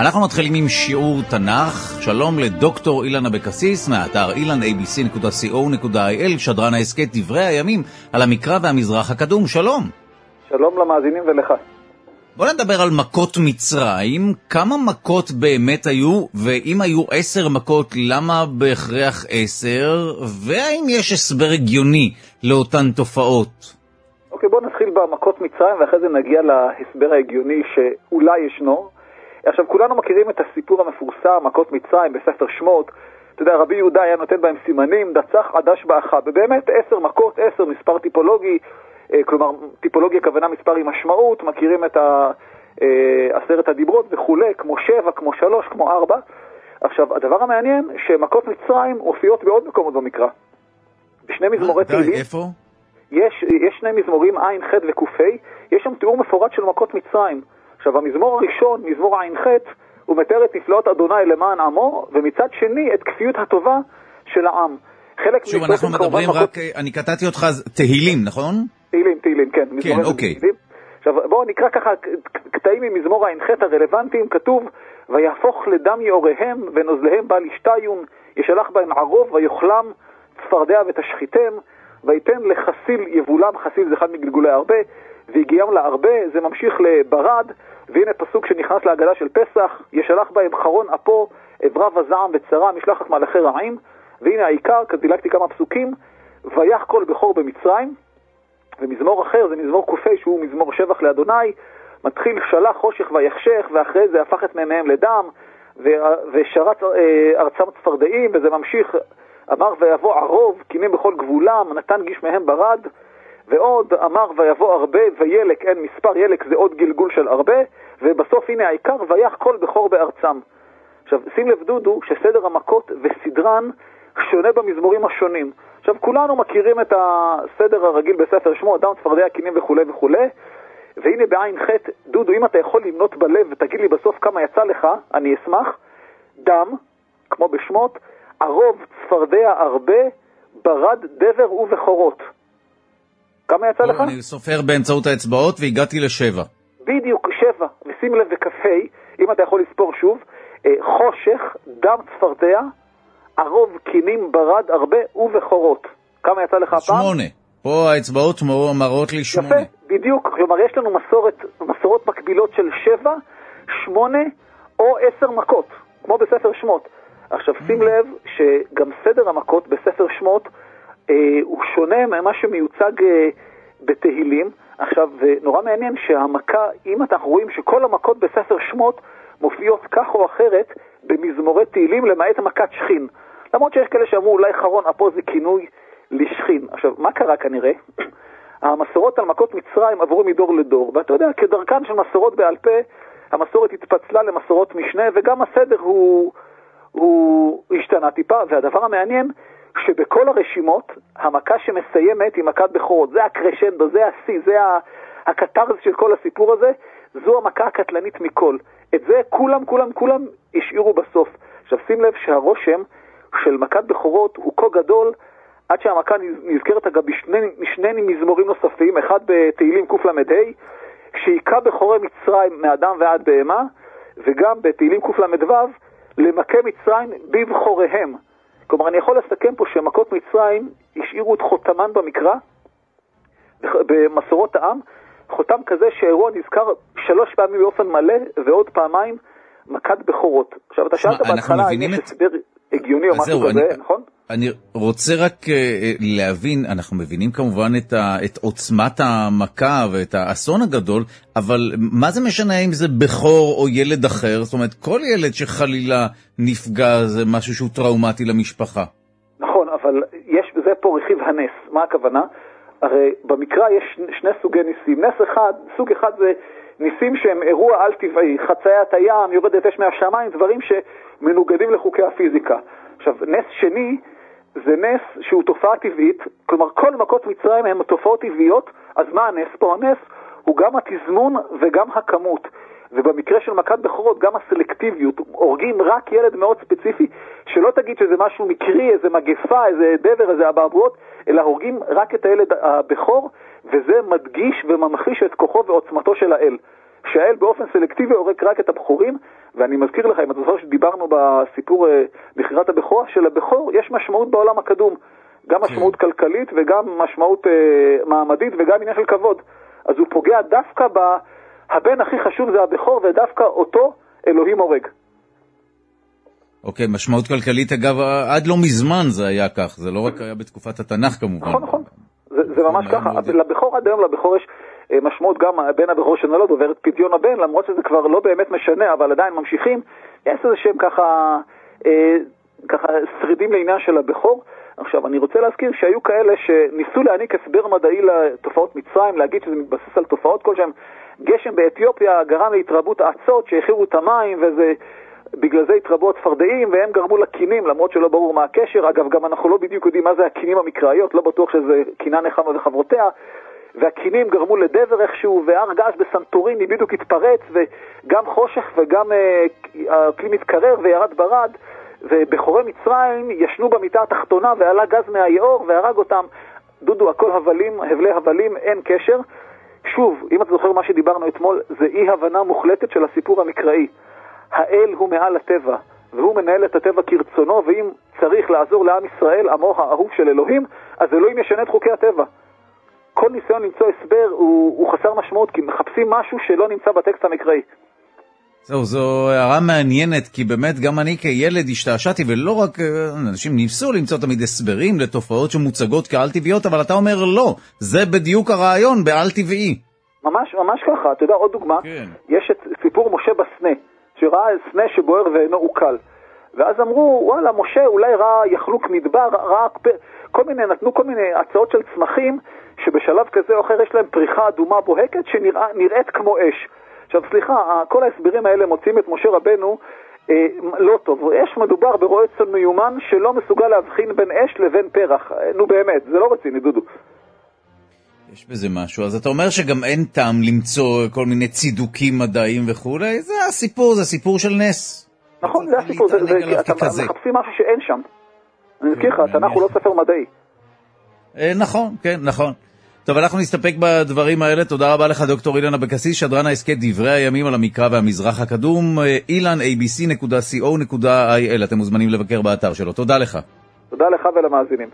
אנחנו מתחילים עם שיעור תנ"ך. שלום לדוקטור אילן אבקסיס מהאתר ilanabc.co.il, שדרן ההסכת דברי הימים על המקרא והמזרח הקדום. שלום. שלום למאזינים ולך. בוא נדבר על מכות מצרים. כמה מכות באמת היו, ואם היו עשר מכות, למה בהכרח עשר? והאם יש הסבר הגיוני לאותן תופעות? אוקיי, בוא נתחיל במכות מצרים ואחרי זה נגיע להסבר ההגיוני שאולי ישנו. עכשיו, כולנו מכירים את הסיפור המפורסם, מכות מצרים, בספר שמות. אתה יודע, רבי יהודה היה נותן בהם סימנים, דצח עדש באחה. ובאמת עשר מכות, עשר, מספר טיפולוגי, אה, כלומר, טיפולוגיה הכוונה מספר עם משמעות, מכירים את ה, אה, עשרת הדיברות וכולי, כמו שבע, כמו שלוש, כמו ארבע. עכשיו, הדבר המעניין, שמכות מצרים מופיעות בעוד מקומות במקרא. בשני מזמורי תהילים. איפה? יש, יש שני מזמורים עין, ח' וק"ה, יש שם תיאור מפורט של מכות מצרים. עכשיו, המזמור הראשון, מזמור ע"ח, הוא מתאר את נפלאות אדוני למען עמו, ומצד שני את כפיות הטובה של העם. חלק שוב, אנחנו מדברים רק, מכות... אני קטעתי אותך, תהילים, נכון? תהילים, תהילים, כן. כן, אוקיי. תהילים. עכשיו, בואו נקרא ככה קטעים ממזמור ע"ח הרלוונטיים, כתוב, ויהפוך לדם יאוריהם ונוזליהם בל ישתיון, ישלח בהם ערוב ויאכלם צפרדע ותשחיתם, ויתן לחסיל יבולם, חסיל זה אחד מגלגולי הרבה, והגיעם להרבה, זה ממשיך לברד, והנה פסוק שנכנס להגדה של פסח, ישלח בהם חרון אפו, אברה וזעם וצרה, משלחת מלאכי רעים, והנה העיקר, דילגתי כמה פסוקים, ויח כל בכור במצרים, ומזמור אחר זה מזמור ק"ה שהוא מזמור שבח לאדוני, מתחיל שלח חושך ויחשך, ואחרי זה הפך את מימיהם לדם, ושרת אה, ארצם צפרדעים, וזה ממשיך, אמר ויבוא ערוב, קינים בכל גבולם, נתן גיש מהם ברד, ועוד אמר ויבוא הרבה וילק, אין מספר, ילק זה עוד גלגול של הרבה, ובסוף הנה העיקר, ויח כל בכור בארצם. עכשיו, שים לב דודו שסדר המכות וסדרן שונה במזמורים השונים. עכשיו, כולנו מכירים את הסדר הרגיל בספר שמו, אדם, צפרדע, קינים וכולי וכולי, והנה בעין ח', דודו, אם אתה יכול למנות בלב ותגיד לי בסוף כמה יצא לך, אני אשמח. דם, כמו בשמות, ערוב, צפרדע, הרבה, ברד, דבר ובכורות. כמה יצא לך? אני סופר באמצעות האצבעות והגעתי לשבע. בדיוק, שבע. ושים לב בכ"ה, אם אתה יכול לספור שוב, אה, חושך, דם צפרדע, ערוב, קינים, ברד, הרבה ובכורות. כמה יצא לך הפעם? שמונה. פה האצבעות מראות לי שמונה. יפה, בדיוק. כלומר, יש לנו מסורת, מסורות מקבילות של שבע, שמונה או עשר מכות, כמו בספר שמות. עכשיו, שים mm. לב שגם סדר המכות בספר שמות הוא שונה ממה שמיוצג אה, בתהילים. עכשיו, זה נורא מעניין שהמכה, אם אנחנו רואים שכל המכות בספר שמות מופיעות כך או אחרת במזמורי תהילים, למעט מכת שכין. למרות שיש כאלה שאמרו אולי חרון אפו זה כינוי לשכין. עכשיו, מה קרה כנראה? המסורות על מכות מצרים עברו מדור לדור, ואתה יודע, כדרכן של מסורות בעל פה, המסורת התפצלה למסורות משנה, וגם הסדר הוא, הוא השתנה טיפה, והדבר המעניין, שבכל הרשימות, המכה שמסיימת היא מכת בכורות. זה הקרשנדו, זה השיא, זה הקתרז של כל הסיפור הזה, זו המכה הקטלנית מכל. את זה כולם, כולם, כולם השאירו בסוף. עכשיו שים לב שהרושם של מכת בכורות הוא כה גדול, עד שהמכה נזכרת אגב בשני, בשני מזמורים נוספים, אחד בתהילים קל"ה, שהיכה בכורי מצרים מאדם ועד בהמה, וגם בתהילים קל"ו, למכה מצרים בבחוריהם. כלומר, אני יכול לסכם פה שמכות מצרים השאירו את חותמן במקרא, במסורות העם, חותם כזה שהאירוע נזכר שלוש פעמים באופן מלא, ועוד פעמיים מכת בכורות. עכשיו, אתה שאלת בהתחלה האם יש הסבר הגיוני או משהו כזה, נכון? אני רוצה רק uh, להבין, אנחנו מבינים כמובן את, ה, את עוצמת המכה ואת האסון הגדול, אבל מה זה משנה אם זה בכור או ילד אחר? זאת אומרת, כל ילד שחלילה נפגע זה משהו שהוא טראומטי למשפחה. נכון, אבל יש בזה פה רכיב הנס. מה הכוונה? הרי במקרא יש שני סוגי ניסים. נס אחד, סוג אחד זה ניסים שהם אירוע על-טבעי, חציית הים, יורדת אש מהשמיים, דברים שמנוגדים לחוקי הפיזיקה. עכשיו, נס שני זה נס שהוא תופעה טבעית, כלומר כל מכות מצרים הן תופעות טבעיות, אז מה הנס פה? הנס הוא גם התזמון וגם הכמות. ובמקרה של מכת בכורות גם הסלקטיביות, הורגים רק ילד מאוד ספציפי, שלא תגיד שזה משהו מקרי, איזה מגפה, איזה דבר, איזה אבעבועות, אלא הורגים רק את הילד הבכור, וזה מדגיש וממחיש את כוחו ועוצמתו של האל. שהאל באופן סלקטיבי הורג רק את הבחורים, ואני מזכיר לך, אם אתה זוכר שדיברנו בסיפור מכירת הבכורה, שלבכור יש משמעות בעולם הקדום. גם כן. משמעות כלכלית וגם משמעות אה, מעמדית וגם עניין של כבוד. אז הוא פוגע דווקא ב... הבן הכי חשוב זה הבכור, ודווקא אותו אלוהים הורג. אוקיי, okay, משמעות כלכלית, אגב, עד לא מזמן זה היה כך, זה לא רק היה בתקופת התנ"ך כמובן. נכון, נכון, זה, זה ממש ככה. לבכור עד היום, לבכור יש אה, משמעות גם בן הבכור שנולד עובר את פדיון הבן, למרות שזה כבר לא באמת משנה, אבל עדיין ממשיכים. יש איזה שהם ככה, אה, ככה שרידים לעניין של הבכור. עכשיו, אני רוצה להזכיר שהיו כאלה שניסו להעניק הסבר מדעי לתופעות מצרים, להגיד שזה מתבסס על תופעות כלשהן. גשם באתיופיה גרם להתרבות האצות שהכירו את המים, ובגלל זה התרבו הצפרדעים, והם גרמו לקינים, למרות שלא ברור מה הקשר. אגב, גם אנחנו לא בדיוק יודעים מה זה הקינים המקראיות, לא בטוח שזה קינה נחמה וחברותיה. והקינים גרמו לדבר איכשהו, והר געש בסנטוריני בדיוק התפרץ, וגם חושך וגם אה, האקלים התקרר וירד ברד. ובחורי מצרים ישנו במיטה התחתונה ועלה גז מהיאור והרג אותם. דודו, הכל הבלים, הבלי הבלים, אין קשר. שוב, אם אתה זוכר מה שדיברנו אתמול, זה אי הבנה מוחלטת של הסיפור המקראי. האל הוא מעל הטבע, והוא מנהל את הטבע כרצונו, ואם צריך לעזור לעם ישראל, עמו האהוב של אלוהים, אז אלוהים ישנה את חוקי הטבע. כל ניסיון למצוא הסבר הוא, הוא חסר משמעות, כי מחפשים משהו שלא נמצא בטקסט המקראי. זהו, זו הערה מעניינת, כי באמת גם אני כילד השתעשעתי, ולא רק אה, אנשים ניסו למצוא תמיד הסברים לתופעות שמוצגות כעל טבעיות, אבל אתה אומר לא, זה בדיוק הרעיון בעל טבעי. ממש, ממש ככה. אתה יודע, עוד דוגמה, כן. יש את סיפור משה בסנה, שראה סנה שבוער ואינו עוקל. ואז אמרו, וואלה, משה אולי ראה יחלוק מדבר, ראה כל מיני, נתנו כל מיני הצעות של צמחים, שבשלב כזה או אחר יש להם פריחה אדומה בוהקת שנראית כמו אש. עכשיו, סליחה, כל ההסברים האלה מוצאים את משה רבנו אה, לא טוב. יש מדובר ברועה צאן מיומן שלא מסוגל להבחין בין אש לבין פרח. אה, נו באמת, זה לא רציני, דודו. יש בזה משהו. אז אתה אומר שגם אין טעם למצוא כל מיני צידוקים מדעיים וכולי, זה הסיפור, זה סיפור של נס. נכון, זה הסיפור, זה, זה, אתה מחפשים משהו שאין שם. אני מזכיר לך, כן, התנ"ך הוא לא ספר מדעי. אה, נכון, כן, נכון. טוב, אנחנו נסתפק בדברים האלה. תודה רבה לך, דוקטור אילן אבקסיס, שדרן ההסכת דברי הימים על המקרא והמזרח הקדום, אילן, abc.co.il. אתם מוזמנים לבקר באתר שלו. תודה לך. תודה לך ולמאזינים.